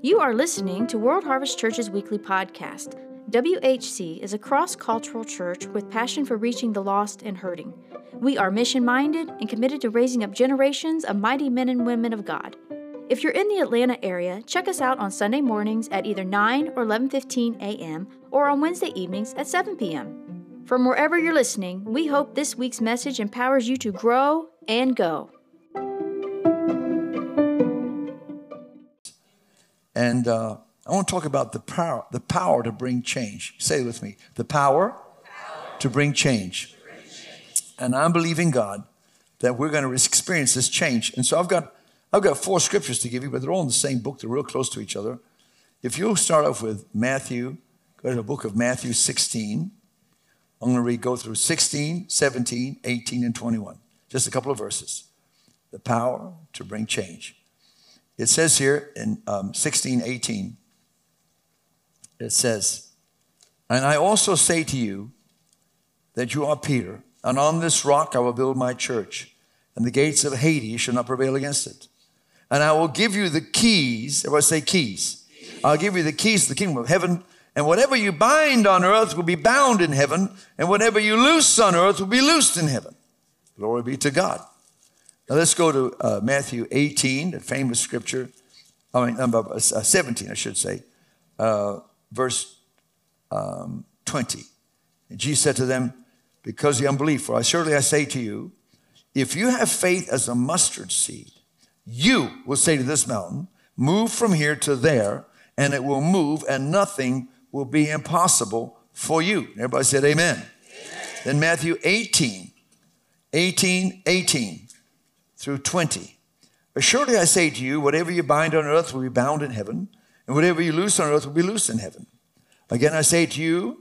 You are listening to World Harvest Church's weekly podcast. WHC is a cross cultural church with passion for reaching the lost and hurting. We are mission minded and committed to raising up generations of mighty men and women of God. If you're in the Atlanta area, check us out on Sunday mornings at either 9 or 11:15 a.m. or on Wednesday evenings at 7 p.m. From wherever you're listening, we hope this week's message empowers you to grow and go. And uh, I want to talk about the power, the power to bring change. Say it with me. The power, power. To, bring change. to bring change. And I'm believing God that we're going to experience this change. And so I've got, I've got four scriptures to give you, but they're all in the same book. They're real close to each other. If you'll start off with Matthew, go to the book of Matthew 16. I'm going to read, go through 16, 17, 18, and 21. Just a couple of verses. The power to bring change. It says here in um, 16, 18, it says, And I also say to you that you are Peter, and on this rock I will build my church, and the gates of Hades shall not prevail against it. And I will give you the keys, everybody say keys. I'll give you the keys to the kingdom of heaven, and whatever you bind on earth will be bound in heaven, and whatever you loose on earth will be loosed in heaven. Glory be to God. Now let's go to uh, Matthew 18, the famous scripture. I mean, number uh, 17, I should say, uh, verse um, 20. And Jesus said to them, Because of the unbelief, for I surely I say to you, if you have faith as a mustard seed, you will say to this mountain, Move from here to there, and it will move, and nothing will be impossible for you. Everybody said, Amen. amen. Then Matthew 18, 18, 18 through 20. But Surely I say to you, whatever you bind on earth will be bound in heaven, and whatever you loose on earth will be loosed in heaven. Again, I say to you,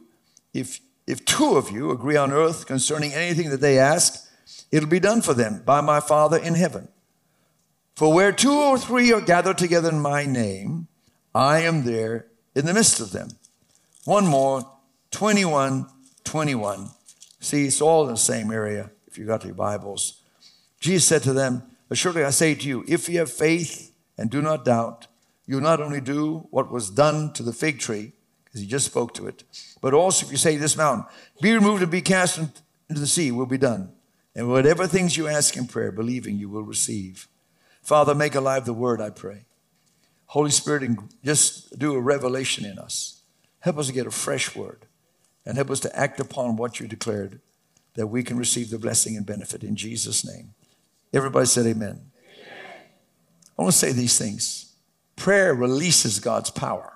if, if two of you agree on earth concerning anything that they ask, it'll be done for them by my Father in heaven. For where two or three are gathered together in my name, I am there in the midst of them. One more, 21, 21. See, it's all in the same area you got your Bibles. Jesus said to them, Assuredly I say to you, if you have faith and do not doubt, you'll not only do what was done to the fig tree, because he just spoke to it, but also if you say this mountain, be removed and be cast into the sea, will be done. And whatever things you ask in prayer, believing you will receive. Father, make alive the word, I pray. Holy Spirit, and just do a revelation in us. Help us to get a fresh word and help us to act upon what you declared that we can receive the blessing and benefit in Jesus' name. Everybody said amen. amen. I want to say these things. Prayer releases God's power.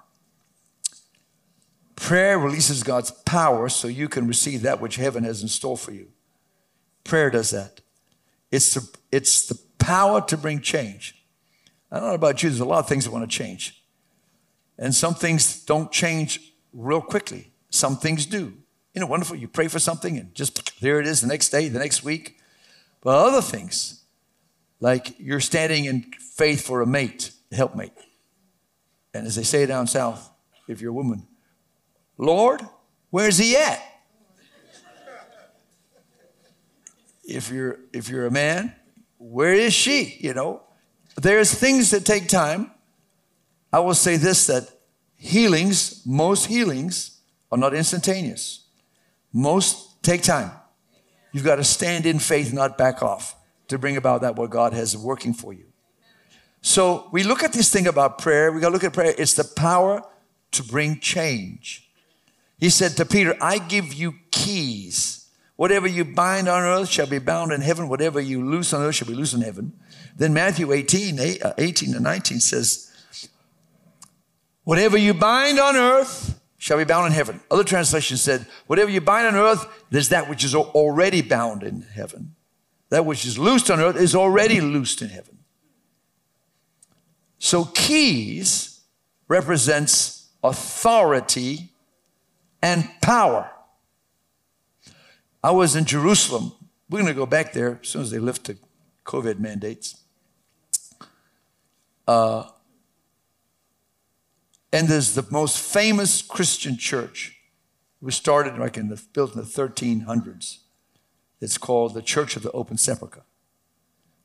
Prayer releases God's power so you can receive that which heaven has in store for you. Prayer does that. It's the, it's the power to bring change. I don't know about you, there's a lot of things that want to change. And some things don't change real quickly. Some things do. You know, wonderful. You pray for something and just there it is the next day, the next week. But other things, like you're standing in faith for a mate, a helpmate. And as they say down south, if you're a woman, Lord, where's he at? if you're if you're a man, where is she? You know, there's things that take time. I will say this that healings, most healings are not instantaneous. Most take time. You've got to stand in faith, not back off to bring about that what God has working for you. So we look at this thing about prayer. We got to look at prayer. It's the power to bring change. He said to Peter, I give you keys. Whatever you bind on earth shall be bound in heaven. Whatever you loose on earth shall be loose in heaven. Then Matthew 18, uh, 18 and 19 says, Whatever you bind on earth shall be bound in heaven. Other translations said, Whatever you bind on earth, there's that which is already bound in heaven. That which is loosed on earth is already loosed in heaven. So keys represents authority and power. I was in Jerusalem. We're going to go back there as soon as they lift the COVID mandates. Uh, and there's the most famous Christian church. It was started like in the built in the 1300s. It's called the Church of the Open Sepulchre.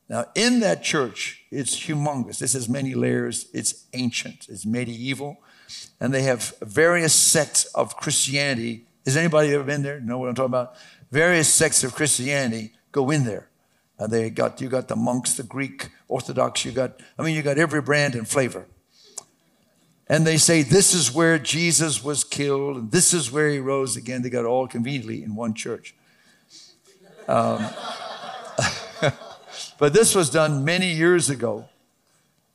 Now, in that church, it's humongous. This has many layers. It's ancient, it's medieval, and they have various sects of Christianity. Has anybody ever been there? Know what I'm talking about? Various sects of Christianity go in there. Uh, they got you got the monks, the Greek Orthodox. You got I mean you got every brand and flavor. And they say this is where Jesus was killed and this is where he rose again. They got all conveniently in one church. Um, but this was done many years ago.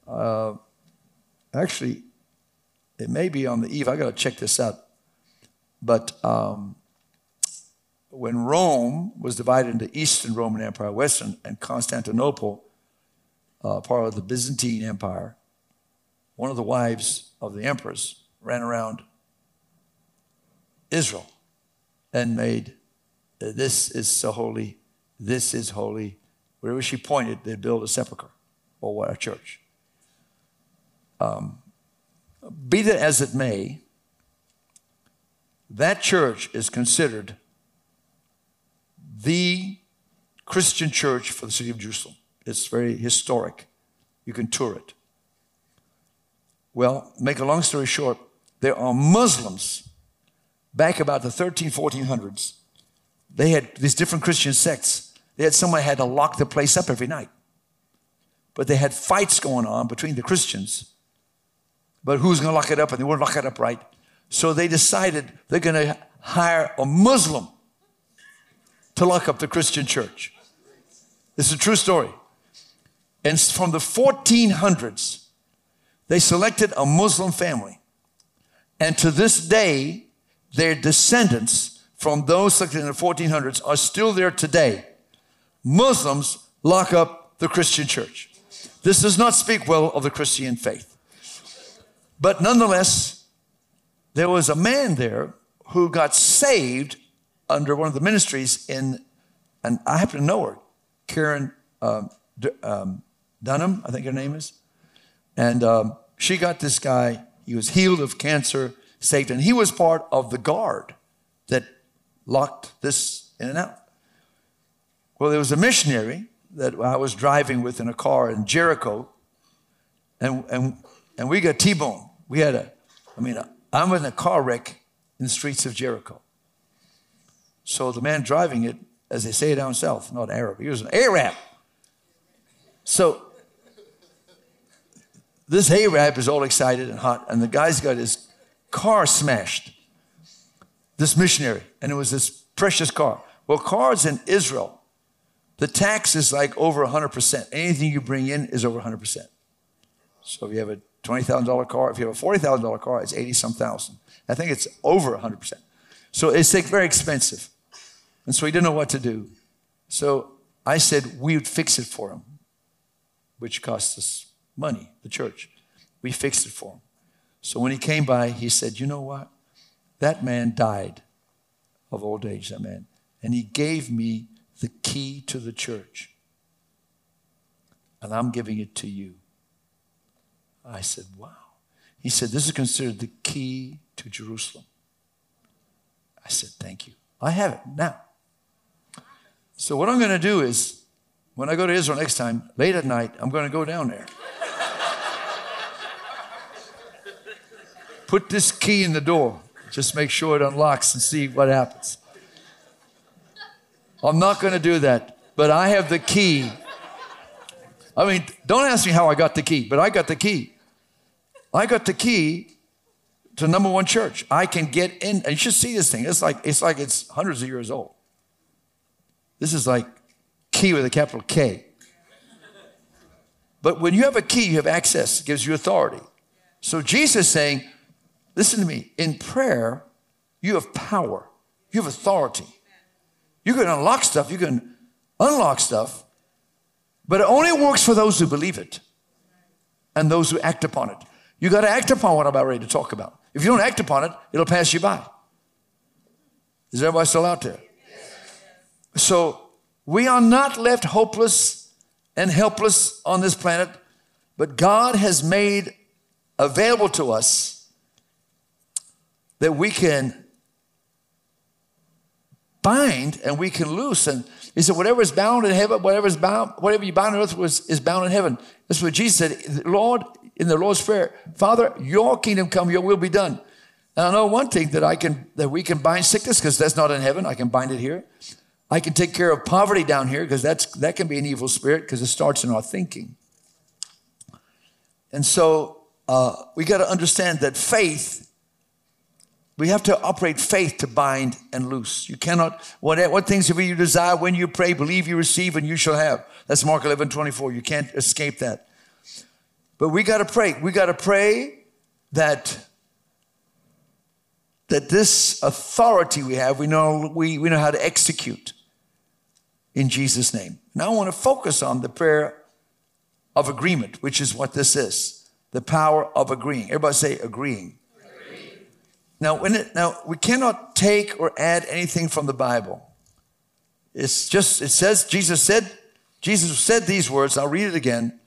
Uh, actually, it may be on the eve. I got to check this out. But um, when Rome was divided into Eastern Roman Empire, Western, and Constantinople, uh, part of the Byzantine Empire, one of the wives of the emperors ran around Israel and made this is so holy, this is holy. Wherever she pointed, they'd build a sepulchre or a church. Um, be that as it may, that church is considered the Christian church for the city of Jerusalem. It's very historic. You can tour it. Well, make a long story short, there are Muslims back about the 13, 1400s. They had these different Christian sects. They had somebody had to lock the place up every night. But they had fights going on between the Christians. But who's going to lock it up? And they wouldn't lock it up right. So they decided they're going to hire a Muslim to lock up the Christian church. It's a true story. And from the 1400s, they selected a Muslim family. And to this day, their descendants from those selected in the 1400s are still there today. Muslims lock up the Christian church. This does not speak well of the Christian faith. But nonetheless, there was a man there who got saved under one of the ministries in, and I happen to know her, Karen um, um, Dunham, I think her name is. And um, she got this guy, he was healed of cancer, saved, and he was part of the guard that locked this in and out. Well, there was a missionary that I was driving with in a car in Jericho, and, and, and we got T bone. We had a, I mean, I'm in a car wreck in the streets of Jericho. So the man driving it, as they say down south, not Arab, he was an Arab. So this Arab is all excited and hot, and the guy's got his car smashed. This missionary, and it was this precious car. Well, cars in Israel, the tax is like over 100%. Anything you bring in is over 100%. So if you have a $20,000 car, if you have a $40,000 car, it's 80 some thousand. I think it's over 100%. So it's like very expensive. And so he didn't know what to do. So I said we would fix it for him, which cost us money, the church. We fixed it for him. So when he came by, he said, You know what? That man died of old age, that man. And he gave me the key to the church. And I'm giving it to you. I said, Wow. He said, This is considered the key to Jerusalem. I said, Thank you. I have it now. So, what I'm going to do is, when I go to Israel next time, late at night, I'm going to go down there. Put this key in the door. Just make sure it unlocks and see what happens. I'm not going to do that, but I have the key. I mean, don't ask me how I got the key, but I got the key. I got the key to number one church. I can get in, and you should see this thing. It's like it's like it's hundreds of years old. This is like key with a capital K. But when you have a key, you have access, it gives you authority. So Jesus is saying, listen to me, in prayer, you have power, you have authority. You can unlock stuff, you can unlock stuff, but it only works for those who believe it and those who act upon it. You got to act upon what I'm about ready to talk about. If you don't act upon it, it'll pass you by. Is everybody still out there? So we are not left hopeless and helpless on this planet, but God has made available to us that we can bind and we can loose. And He said, whatever is bound in heaven, whatever is bound, whatever you bind on earth was, is bound in heaven. That's what Jesus said. Lord, in the Lord's Prayer, Father, your kingdom come, your will be done. And I know one thing that I can that we can bind sickness because that's not in heaven. I can bind it here. I can take care of poverty down here because that's that can be an evil spirit because it starts in our thinking. And so uh, we got to understand that faith. We have to operate faith to bind and loose. You cannot, what, what things you desire when you pray, believe you receive, and you shall have. That's Mark 11, 24. You can't escape that. But we got to pray. We got to pray that that this authority we have, we know, we, we know how to execute in Jesus' name. Now I want to focus on the prayer of agreement, which is what this is the power of agreeing. Everybody say agreeing. Now, when it, now, we cannot take or add anything from the Bible. It's just, it says, Jesus said, Jesus said these words, I'll read it again.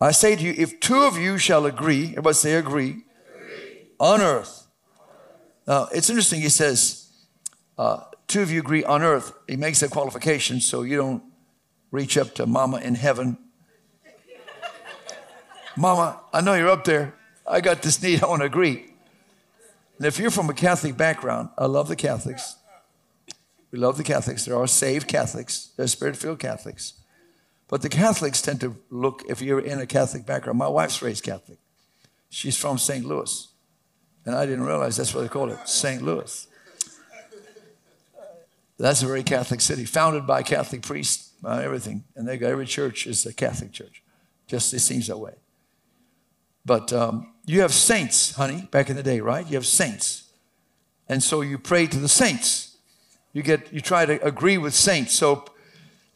I say to you, if two of you shall agree, everybody say agree, agree. on earth Now it's interesting, he says, uh, two of you agree on earth. He makes a qualification so you don't reach up to mama in heaven. mama, I know you're up there. I got this need. I want to agree. And if you're from a Catholic background, I love the Catholics. We love the Catholics. There are saved Catholics, there's spirit filled Catholics. But the Catholics tend to look, if you're in a Catholic background, my wife's raised Catholic. She's from St. Louis. And I didn't realize that's what they call it, St. Louis. That's a very Catholic city, founded by Catholic priests, uh, everything. And they got every church is a Catholic church. Just it seems that way. But um, you have saints, honey, back in the day, right? You have saints. And so you pray to the saints. You get you try to agree with saints. So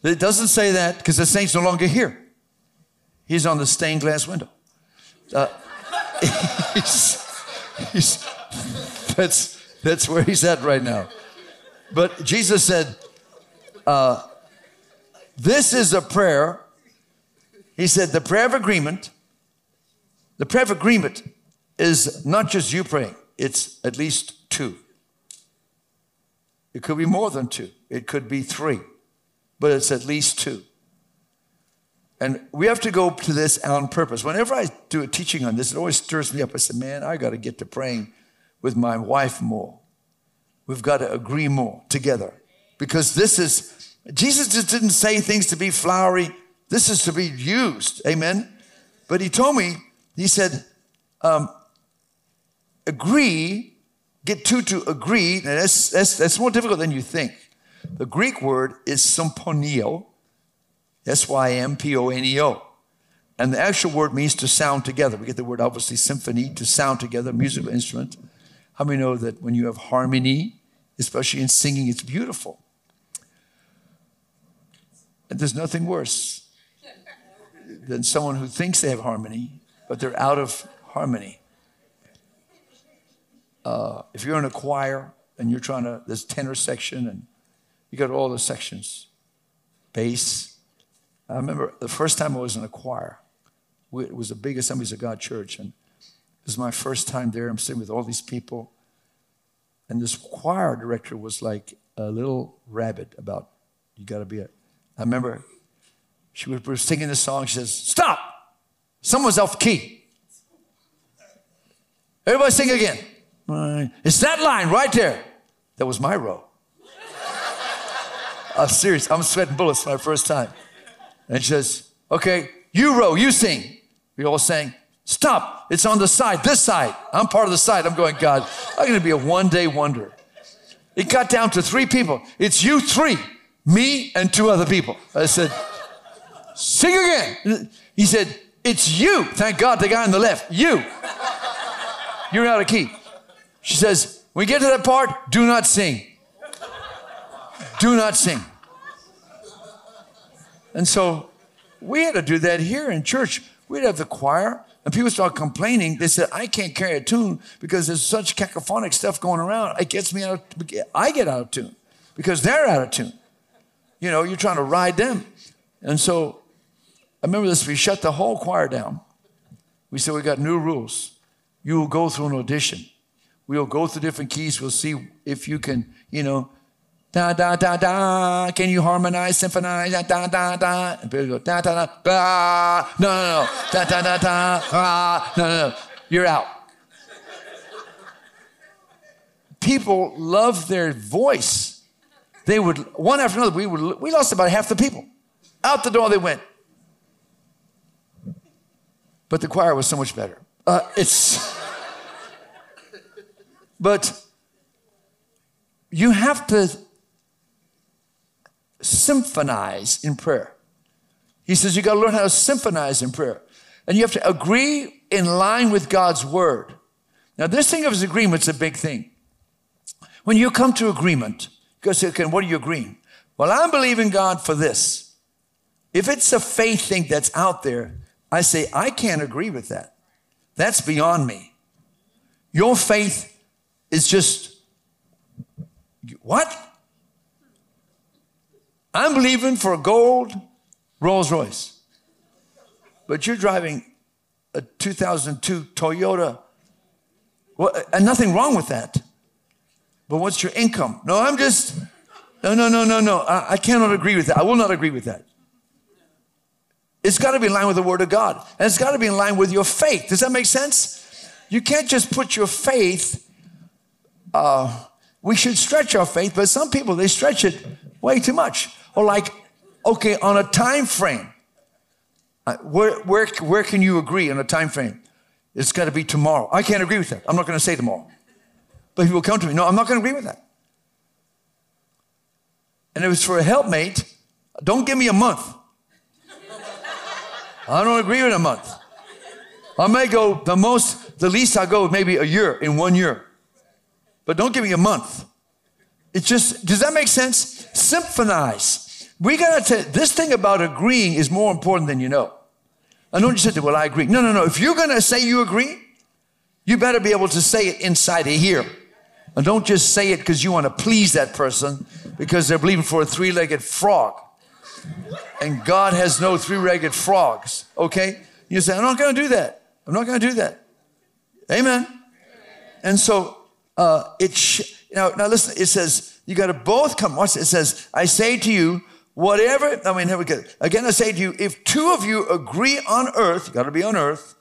it doesn't say that because the saint's no longer here. He's on the stained glass window. Uh, He's, that's, that's where he's at right now. But Jesus said, uh, This is a prayer. He said, The prayer of agreement, the prayer of agreement is not just you praying, it's at least two. It could be more than two, it could be three, but it's at least two. And we have to go to this on purpose. Whenever I do a teaching on this, it always stirs me up. I said, man, I got to get to praying with my wife more. We've got to agree more together. Because this is, Jesus just didn't say things to be flowery. This is to be used. Amen. But he told me, he said, um, agree, get two to agree. Now that's, that's, that's more difficult than you think. The Greek word is symponio, S Y M P O N E O. And the actual word means to sound together. We get the word obviously symphony, to sound together, musical instrument. How many know that when you have harmony, especially in singing, it's beautiful? And there's nothing worse than someone who thinks they have harmony, but they're out of harmony. Uh, if you're in a choir and you're trying to, there's tenor section and you got all the sections bass, I remember the first time I was in a choir. It was the big Assemblies of God church, and it was my first time there. I'm sitting with all these people, and this choir director was like a little rabbit about you got to be a. I remember she was singing the song. She says, "Stop! Someone's off key. Everybody sing again. It's that line right there. That was my row. I'm serious. I'm sweating bullets my first time. And she says, Okay, you row, you sing. We all sang, Stop, it's on the side, this side. I'm part of the side. I'm going, God, I'm going to be a one day wonder. It got down to three people. It's you three, me and two other people. I said, Sing again. He said, It's you. Thank God, the guy on the left, you. You're out of key. She says, When we get to that part, do not sing. Do not sing. And so we had to do that here in church. We'd have the choir, and people start complaining. They said, I can't carry a tune because there's such cacophonic stuff going around. It gets me out of, I get out of tune because they're out of tune. You know, you're trying to ride them. And so I remember this, we shut the whole choir down. We said, we got new rules. You will go through an audition. We'll go through different keys. We'll see if you can, you know, Da, da, da, da. Can you harmonize, symphonize? Da, da, da, da. And people go, da, da, da, da. No, no, no. Da, da, da, da. Ah. No, no, no. You're out. People love their voice. They would, one after another, we, would, we lost about half the people. Out the door they went. But the choir was so much better. Uh, it's, but you have to symphonize in prayer. He says you got to learn how to symphonize in prayer. And you have to agree in line with God's word. Now, this thing of his agreement is a big thing. When you come to agreement, you go okay, what are you agreeing? Well, I'm believing God for this. If it's a faith thing that's out there, I say, I can't agree with that. That's beyond me. Your faith is just, what? I'm believing for a gold Rolls Royce. But you're driving a 2002 Toyota. Well, and nothing wrong with that. But what's your income? No, I'm just, no, no, no, no, no. I, I cannot agree with that. I will not agree with that. It's got to be in line with the Word of God. And it's got to be in line with your faith. Does that make sense? You can't just put your faith, uh, we should stretch our faith, but some people, they stretch it way too much. Or like, okay, on a time frame, uh, where, where, where can you agree on a time frame? It's got to be tomorrow. I can't agree with that. I'm not going to say tomorrow. But people come to me, no, I'm not going to agree with that. And if it's for a helpmate, don't give me a month. I don't agree with a month. I may go the most, the least I go maybe a year in one year. But don't give me a month. It's just, does that make sense? Symphonize. We got to, this thing about agreeing is more important than you know. I know you said, that. well, I agree. No, no, no. If you're to say you agree, you better be able to say it inside of here. And don't just say it because you want to please that person because they're believing for a three legged frog. And God has no three legged frogs, okay? You say, I'm not going to do that. I'm not going to do that. Amen. And so uh, it, sh- now, now listen, it says, you got to both come. Watch it. Says, I say to you, Whatever, I mean, here we go. Again, I say to you, if two of you agree on earth, you got to be on earth,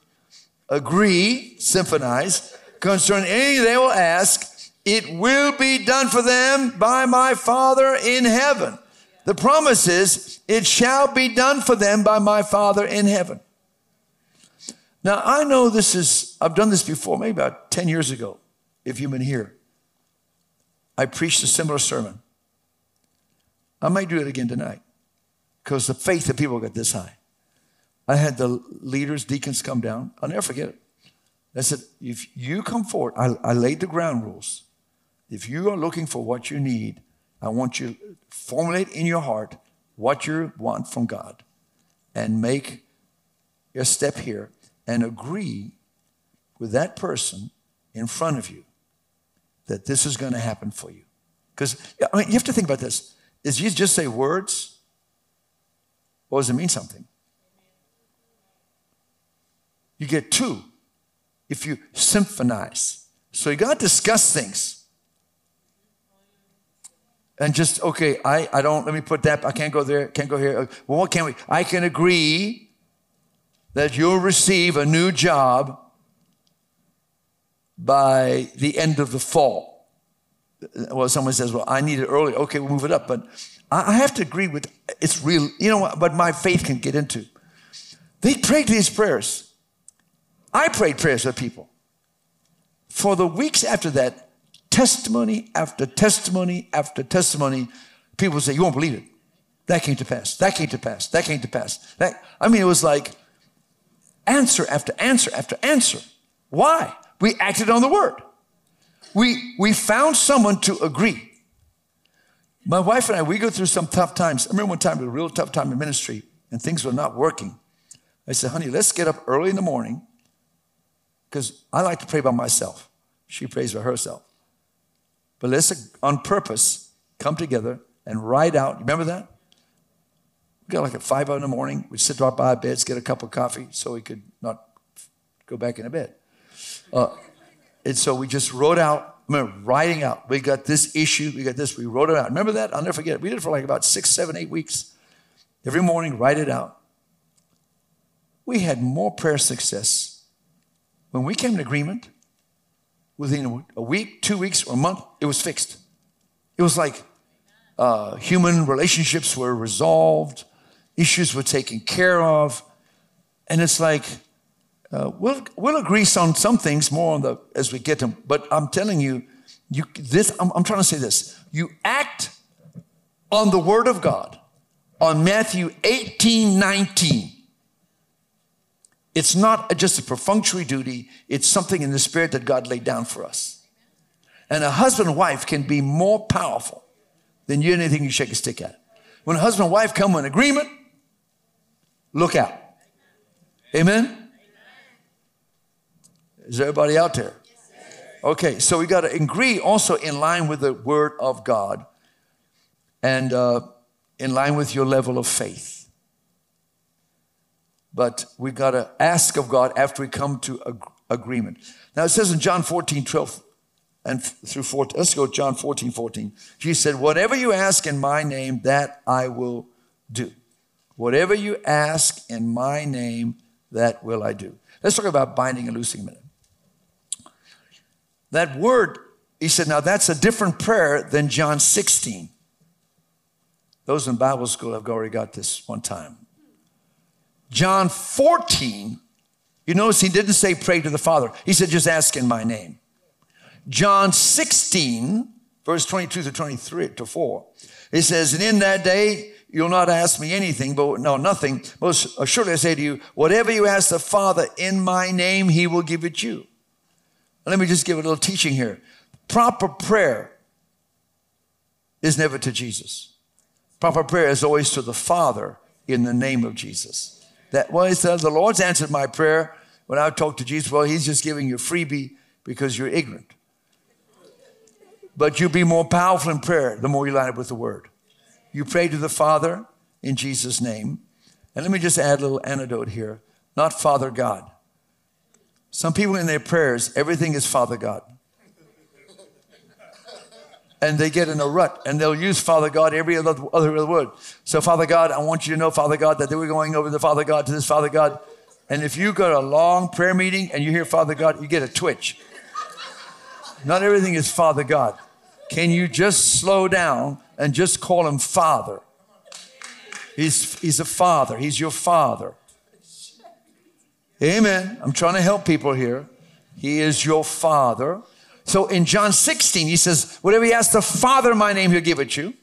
agree, symphonize, concerning anything they will ask, it will be done for them by my Father in heaven. The promise is, it shall be done for them by my Father in heaven. Now, I know this is, I've done this before, maybe about 10 years ago, if you've been here. I preached a similar sermon. I might do it again tonight because the faith of people got this high. I had the leaders, deacons come down. I'll never forget it. I said, if you come forward, I, I laid the ground rules. If you are looking for what you need, I want you to formulate in your heart what you want from God and make a step here and agree with that person in front of you that this is going to happen for you. Because I mean, you have to think about this. Is you just say words? Or does it mean something? You get two if you symphonize. So you got to discuss things. And just, okay, I, I don't, let me put that, I can't go there, can't go here. Well, what can we? I can agree that you'll receive a new job by the end of the fall well, someone says, well, I need it early. Okay, we'll move it up. But I have to agree with it's real, you know what, but my faith can get into. They prayed these prayers. I prayed prayers with people. For the weeks after that, testimony after testimony after testimony, people say, You won't believe it. That came to pass. That came to pass. That came to pass. That, I mean, it was like answer after answer after answer. Why? We acted on the word we, we found someone to agree. My wife and I, we go through some tough times. I remember one time, a real tough time in ministry, and things were not working. I said, honey, let's get up early in the morning, because I like to pray by myself. She prays by herself. But let's, on purpose, come together and write out. Remember that? We got like at five in the morning. We'd sit right by our beds, get a cup of coffee so we could not go back in a bed. Uh, and so we just wrote out remember writing out, we got this issue, we got this, we wrote it out. Remember that? I'll never forget it. We did it for like about six, seven, eight weeks. Every morning, write it out. We had more prayer success when we came to agreement within a week, two weeks, or a month, it was fixed. It was like uh, human relationships were resolved, issues were taken care of. And it's like, uh, we'll, we'll agree on some things more on the, as we get them. But I'm telling you, you this, I'm, I'm trying to say this. You act on the word of God on Matthew 18, 19. It's not just a perfunctory duty, it's something in the spirit that God laid down for us. And a husband and wife can be more powerful than you anything you shake a stick at. When a husband and wife come in agreement, look out. Amen? Is everybody out there? Okay, so we got to agree also in line with the word of God and uh, in line with your level of faith. But we got to ask of God after we come to ag- agreement. Now it says in John 14, 12 and through 14, let's go John 14, 14. Jesus said, Whatever you ask in my name, that I will do. Whatever you ask in my name, that will I do. Let's talk about binding and loosing a minute. That word, he said, now that's a different prayer than John 16. Those in Bible school have already got this one time. John 14, you notice he didn't say pray to the Father. He said just ask in my name. John 16, verse 22 to 23 to 4, it says, And in that day you'll not ask me anything, but no, nothing. Most assuredly I say to you, whatever you ask the Father in my name, he will give it you. Let me just give a little teaching here. Proper prayer is never to Jesus. Proper prayer is always to the Father in the name of Jesus. That well, he said, the Lord's answered my prayer when I talked to Jesus. Well, he's just giving you freebie because you're ignorant. But you'll be more powerful in prayer the more you line up with the word. You pray to the Father in Jesus' name. And let me just add a little antidote here. Not Father God. Some people in their prayers, everything is Father God. And they get in a rut and they'll use Father God every other, other word. So, Father God, I want you to know, Father God, that they were going over the Father God to this Father God. And if you go to a long prayer meeting and you hear Father God, you get a twitch. Not everything is Father God. Can you just slow down and just call him Father? He's, he's a father, he's your father. Amen. I'm trying to help people here. He is your father. So in John 16, he says, whatever you ask the Father in my name, he'll give it you.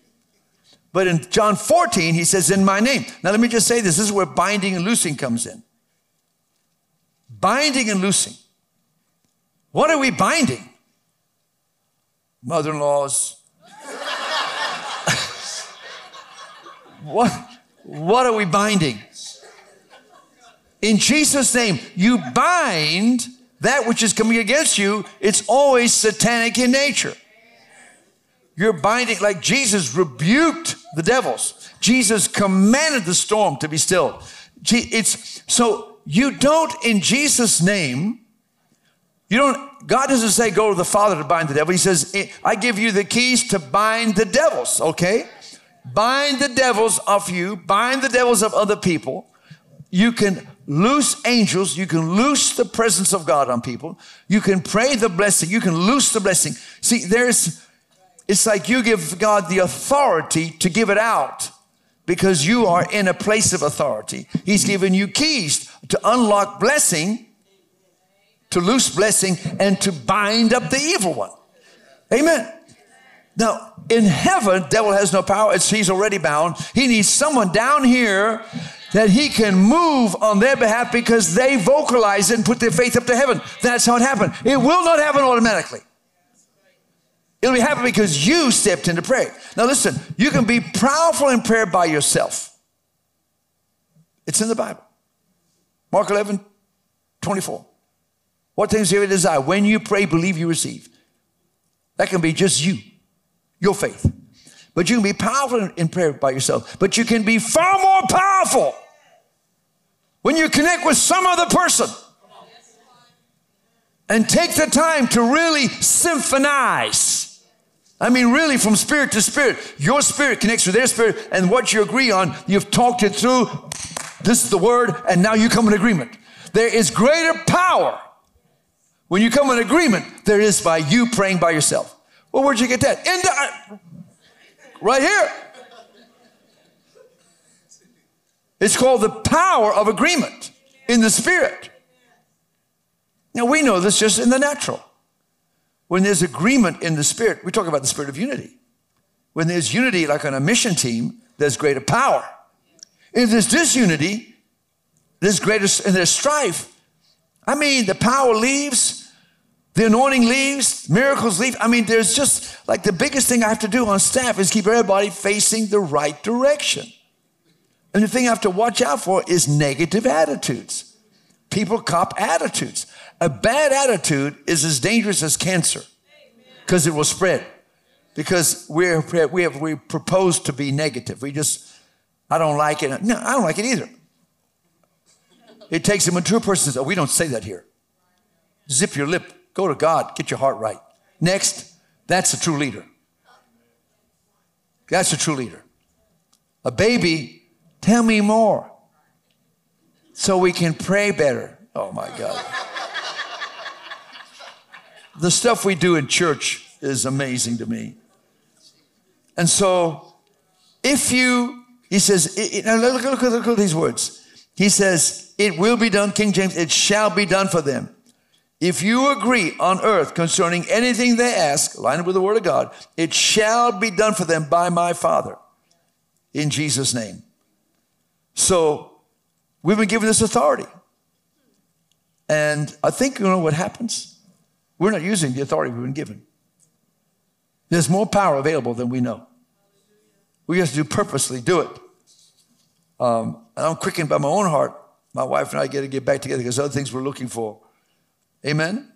But in John 14, he says, in my name. Now let me just say this. This is where binding and loosing comes in. Binding and loosing. What are we binding? Mother-in-laws. what, what are we binding? In Jesus' name, you bind that which is coming against you. It's always satanic in nature. You're binding, like Jesus rebuked the devils. Jesus commanded the storm to be still. It's so you don't, in Jesus' name, you don't, God doesn't say go to the Father to bind the devil. He says, eh, I give you the keys to bind the devils, okay? Bind the devils of you, bind the devils of other people. You can loose angels. You can loose the presence of God on people. You can pray the blessing. You can loose the blessing. See, there's, it's like you give God the authority to give it out because you are in a place of authority. He's given you keys to unlock blessing, to loose blessing, and to bind up the evil one. Amen. Now, in heaven, devil has no power. It's, he's already bound. He needs someone down here that he can move on their behalf because they vocalize it and put their faith up to heaven. That's how it happened. It will not happen automatically. It'll be happen because you stepped into prayer. Now listen, you can be powerful in prayer by yourself. It's in the Bible. Mark 11, 24. What things do you desire? When you pray, believe you receive. That can be just you, your faith. But you can be powerful in prayer by yourself. But you can be far more powerful when you connect with some other person and take the time to really symphonize. I mean, really, from spirit to spirit. Your spirit connects with their spirit, and what you agree on, you've talked it through. This is the word, and now you come in agreement. There is greater power when you come in agreement there is by you praying by yourself. Well, where'd you get that? In the, right here. It's called the power of agreement in the spirit. Now we know this just in the natural. When there's agreement in the spirit, we talk about the spirit of unity. When there's unity, like on a mission team, there's greater power. If there's disunity, there's greater and there's strife. I mean, the power leaves, the anointing leaves, miracles leave. I mean, there's just like the biggest thing I have to do on staff is keep everybody facing the right direction. And the thing I have to watch out for is negative attitudes. People cop attitudes. A bad attitude is as dangerous as cancer because it will spread. Because we're, we have we propose to be negative. We just, I don't like it. No, I don't like it either. It takes a mature person to say, oh, we don't say that here. Zip your lip. Go to God. Get your heart right. Next, that's a true leader. That's a true leader. A baby Tell me more so we can pray better. Oh my God. the stuff we do in church is amazing to me. And so, if you, he says, it, it, look, look, look, look at these words. He says, It will be done, King James, it shall be done for them. If you agree on earth concerning anything they ask, line up with the word of God, it shall be done for them by my Father in Jesus' name. So we've been given this authority. And I think you know what happens? We're not using the authority we've been given. There's more power available than we know. We have to do purposely do it. Um, and I'm quickened by my own heart. My wife and I get to get back together because other things we're looking for. Amen?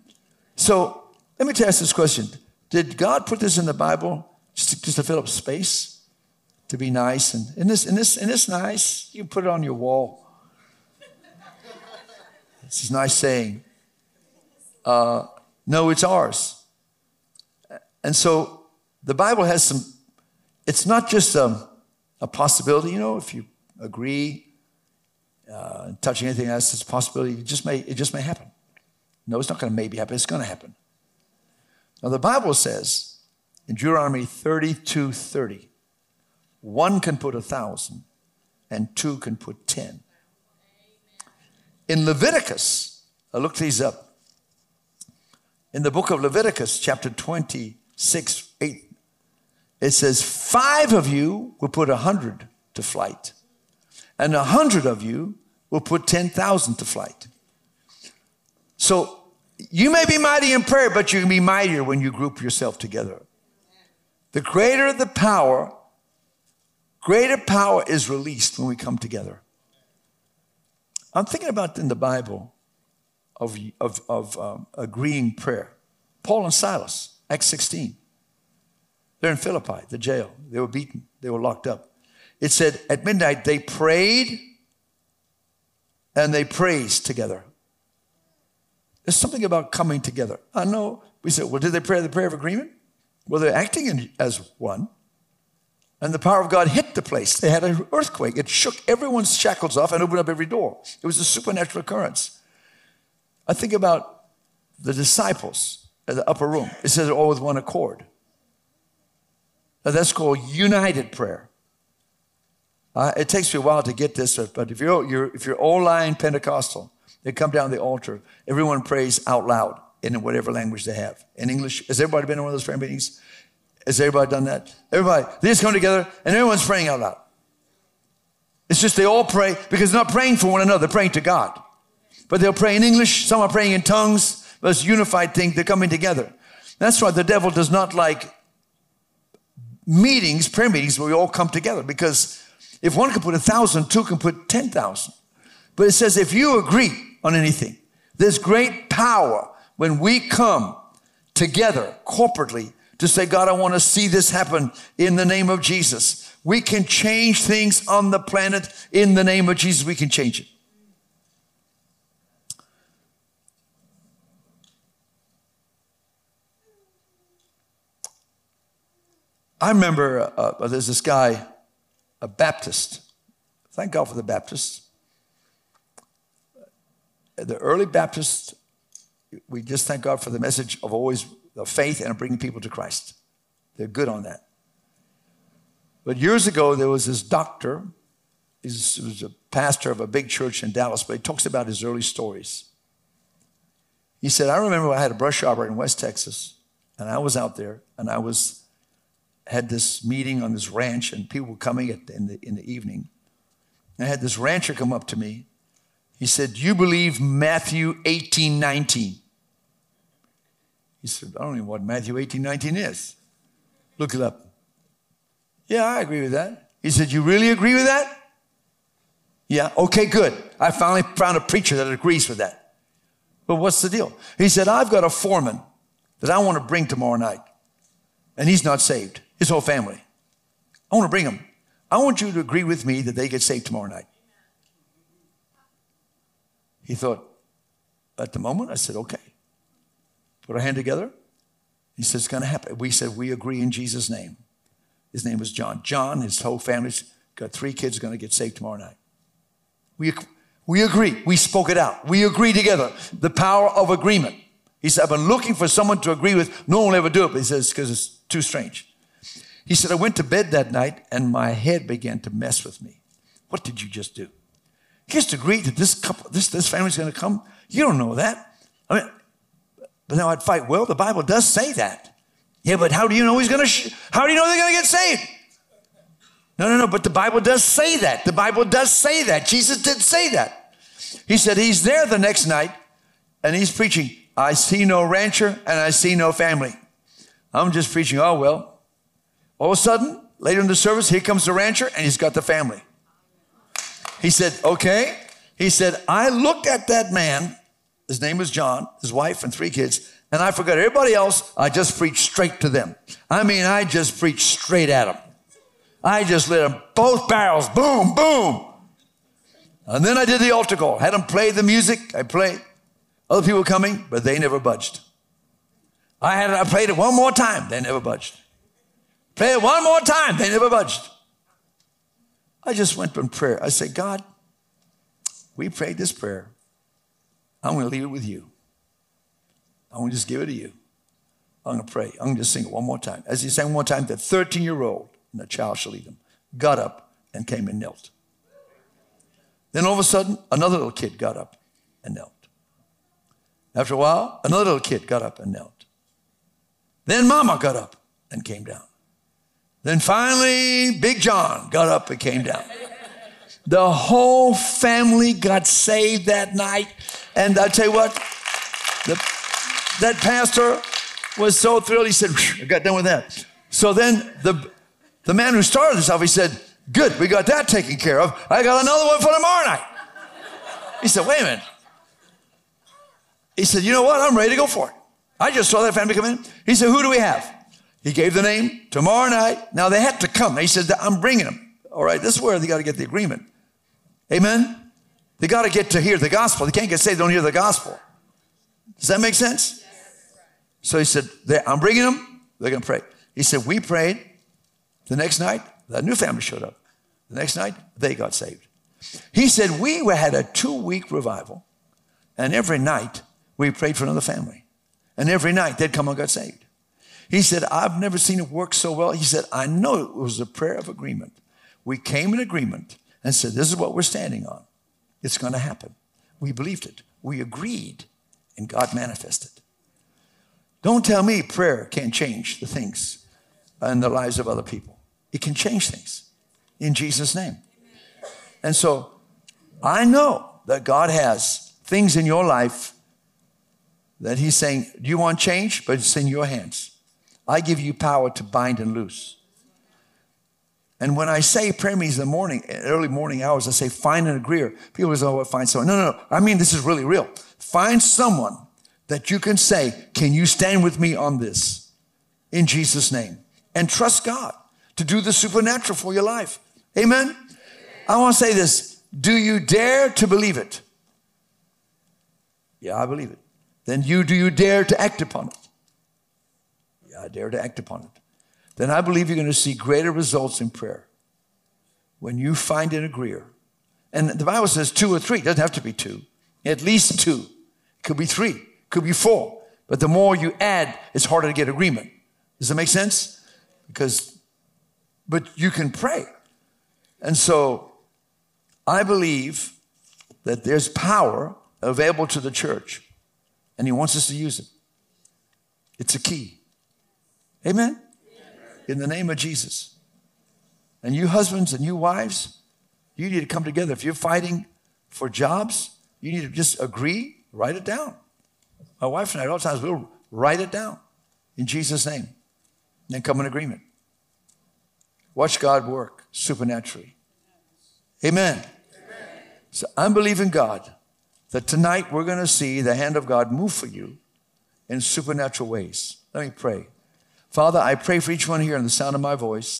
So let me ask this question Did God put this in the Bible just to, just to fill up space? to be nice. And in this, this, this nice, you put it on your wall. It's a nice saying. Uh, no, it's ours. And so the Bible has some, it's not just a, a possibility, you know, if you agree, uh, touching anything else, it's a possibility. It just may, it just may happen. No, it's not going to maybe happen. It's going to happen. Now the Bible says in Deuteronomy 32, 30, one can put a thousand, and two can put ten. In Leviticus, I looked these up. In the book of Leviticus, chapter 26, 8, it says, Five of you will put a hundred to flight, and a hundred of you will put 10,000 to flight. So you may be mighty in prayer, but you can be mightier when you group yourself together. The greater the power, Greater power is released when we come together. I'm thinking about in the Bible of, of, of um, agreeing prayer. Paul and Silas, Acts 16. They're in Philippi, the jail. They were beaten, they were locked up. It said at midnight they prayed and they praised together. There's something about coming together. I know we said, well, did they pray the prayer of agreement? Well, they're acting in, as one. And the power of God hit the place. They had an earthquake. It shook everyone's shackles off and opened up every door. It was a supernatural occurrence. I think about the disciples in the upper room. It says all with one accord. Now that's called united prayer. Uh, it takes me a while to get this, but if you're, you're if you're all line Pentecostal, they come down the altar. Everyone prays out loud in whatever language they have. In English, has everybody been in one of those prayer meetings? Has everybody done that? Everybody, they just come together and everyone's praying out loud. It's just they all pray because they're not praying for one another, they're praying to God. But they'll pray in English, some are praying in tongues, but it's unified thing, they're coming together. That's why the devil does not like meetings, prayer meetings, where we all come together because if one can put a thousand, two can put 10,000. But it says if you agree on anything. There's great power when we come together corporately to say, God, I want to see this happen in the name of Jesus. We can change things on the planet in the name of Jesus. We can change it. I remember uh, uh there's this guy, a Baptist. Thank God for the Baptists. The early Baptists, we just thank God for the message of always the faith and bringing people to Christ. They're good on that. But years ago, there was this doctor. He was a pastor of a big church in Dallas, but he talks about his early stories. He said, I remember I had a brush arbor in West Texas, and I was out there, and I was had this meeting on this ranch, and people were coming in, the, in the evening. And I had this rancher come up to me. He said, you believe Matthew 18, 19? He said, I don't know what Matthew 18, 19 is. Look it up. Yeah, I agree with that. He said, You really agree with that? Yeah, okay, good. I finally found a preacher that agrees with that. But what's the deal? He said, I've got a foreman that I want to bring tomorrow night, and he's not saved, his whole family. I want to bring him. I want you to agree with me that they get saved tomorrow night. He thought, at the moment, I said, okay. Put our hand together. He said, it's going to happen. We said, we agree in Jesus' name. His name was John. John, his whole family's got three kids going to get saved tomorrow night. We, we agree. We spoke it out. We agree together. The power of agreement. He said, I've been looking for someone to agree with. No one will ever do it. But he says, because it's too strange. He said, I went to bed that night and my head began to mess with me. What did you just do? Just agreed that this couple, this, this family's going to come. You don't know that. I mean, but now I'd fight. Well, the Bible does say that. Yeah, but how do you know he's going to, sh- how do you know they're going to get saved? No, no, no, but the Bible does say that. The Bible does say that. Jesus did say that. He said he's there the next night and he's preaching, I see no rancher and I see no family. I'm just preaching, oh, well. All of a sudden, later in the service, here comes the rancher and he's got the family. He said, okay. He said, I looked at that man. His name was John, his wife, and three kids, and I forgot everybody else. I just preached straight to them. I mean, I just preached straight at them. I just lit them both barrels, boom, boom. And then I did the altar call, had them play the music. I played. Other people coming, but they never budged. I had I played it one more time, they never budged. Play it one more time, they never budged. I just went in prayer. I said, God, we prayed this prayer. I'm going to leave it with you. I'm going to just give it to you. I'm going to pray. I'm going to just sing it one more time. As he sang one more time, the 13 year old and the child shall lead him, got up and came and knelt. Then all of a sudden, another little kid got up and knelt. After a while, another little kid got up and knelt. Then Mama got up and came down. Then finally, Big John got up and came down. The whole family got saved that night. And I tell you what, the, that pastor was so thrilled. He said, I got done with that. So then the, the man who started this off, he said, Good, we got that taken care of. I got another one for tomorrow night. He said, Wait a minute. He said, You know what? I'm ready to go for it. I just saw that family come in. He said, Who do we have? He gave the name tomorrow night. Now they had to come. He said, I'm bringing them. All right, this is where they got to get the agreement. Amen? They got to get to hear the gospel. They can't get saved, they don't hear the gospel. Does that make sense? So he said, I'm bringing them. They're going to pray. He said, We prayed. The next night, the new family showed up. The next night, they got saved. He said, We had a two week revival, and every night we prayed for another family. And every night they'd come and got saved. He said, I've never seen it work so well. He said, I know it was a prayer of agreement. We came in agreement and said, This is what we're standing on. It's going to happen. We believed it. We agreed, and God manifested. Don't tell me prayer can't change the things in the lives of other people. It can change things in Jesus' name. And so I know that God has things in your life that He's saying, Do you want change? But it's in your hands. I give you power to bind and loose. And when I say prayer meetings in the morning, early morning hours, I say find an agreeer. People say, oh, find someone. No, no, no. I mean, this is really real. Find someone that you can say, can you stand with me on this? In Jesus' name. And trust God to do the supernatural for your life. Amen? I want to say this. Do you dare to believe it? Yeah, I believe it. Then you do you dare to act upon it? I dare to act upon it. then I believe you're going to see greater results in prayer when you find an agreeer. And the Bible says two or three. It doesn't have to be two. At least two. It could be three. Could be four. But the more you add, it's harder to get agreement. Does that make sense? Because, but you can pray. And so I believe that there's power available to the church, and He wants us to use it. It's a key. Amen? In the name of Jesus. And you husbands and you wives, you need to come together. If you're fighting for jobs, you need to just agree, write it down. My wife and I, at all times, we'll write it down in Jesus' name and come in agreement. Watch God work supernaturally. Amen. Amen. So I'm believing God that tonight we're going to see the hand of God move for you in supernatural ways. Let me pray. Father, I pray for each one here in the sound of my voice.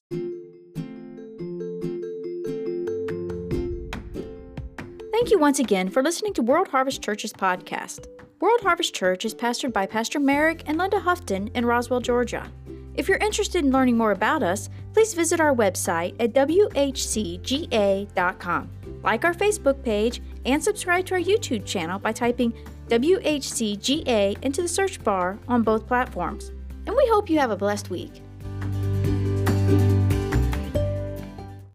Thank you once again for listening to World Harvest Church's podcast. World Harvest Church is pastored by Pastor Merrick and Linda Houghton in Roswell, Georgia. If you're interested in learning more about us, please visit our website at whcga.com. Like our Facebook page and subscribe to our YouTube channel by typing WHCGA into the search bar on both platforms. And we hope you have a blessed week.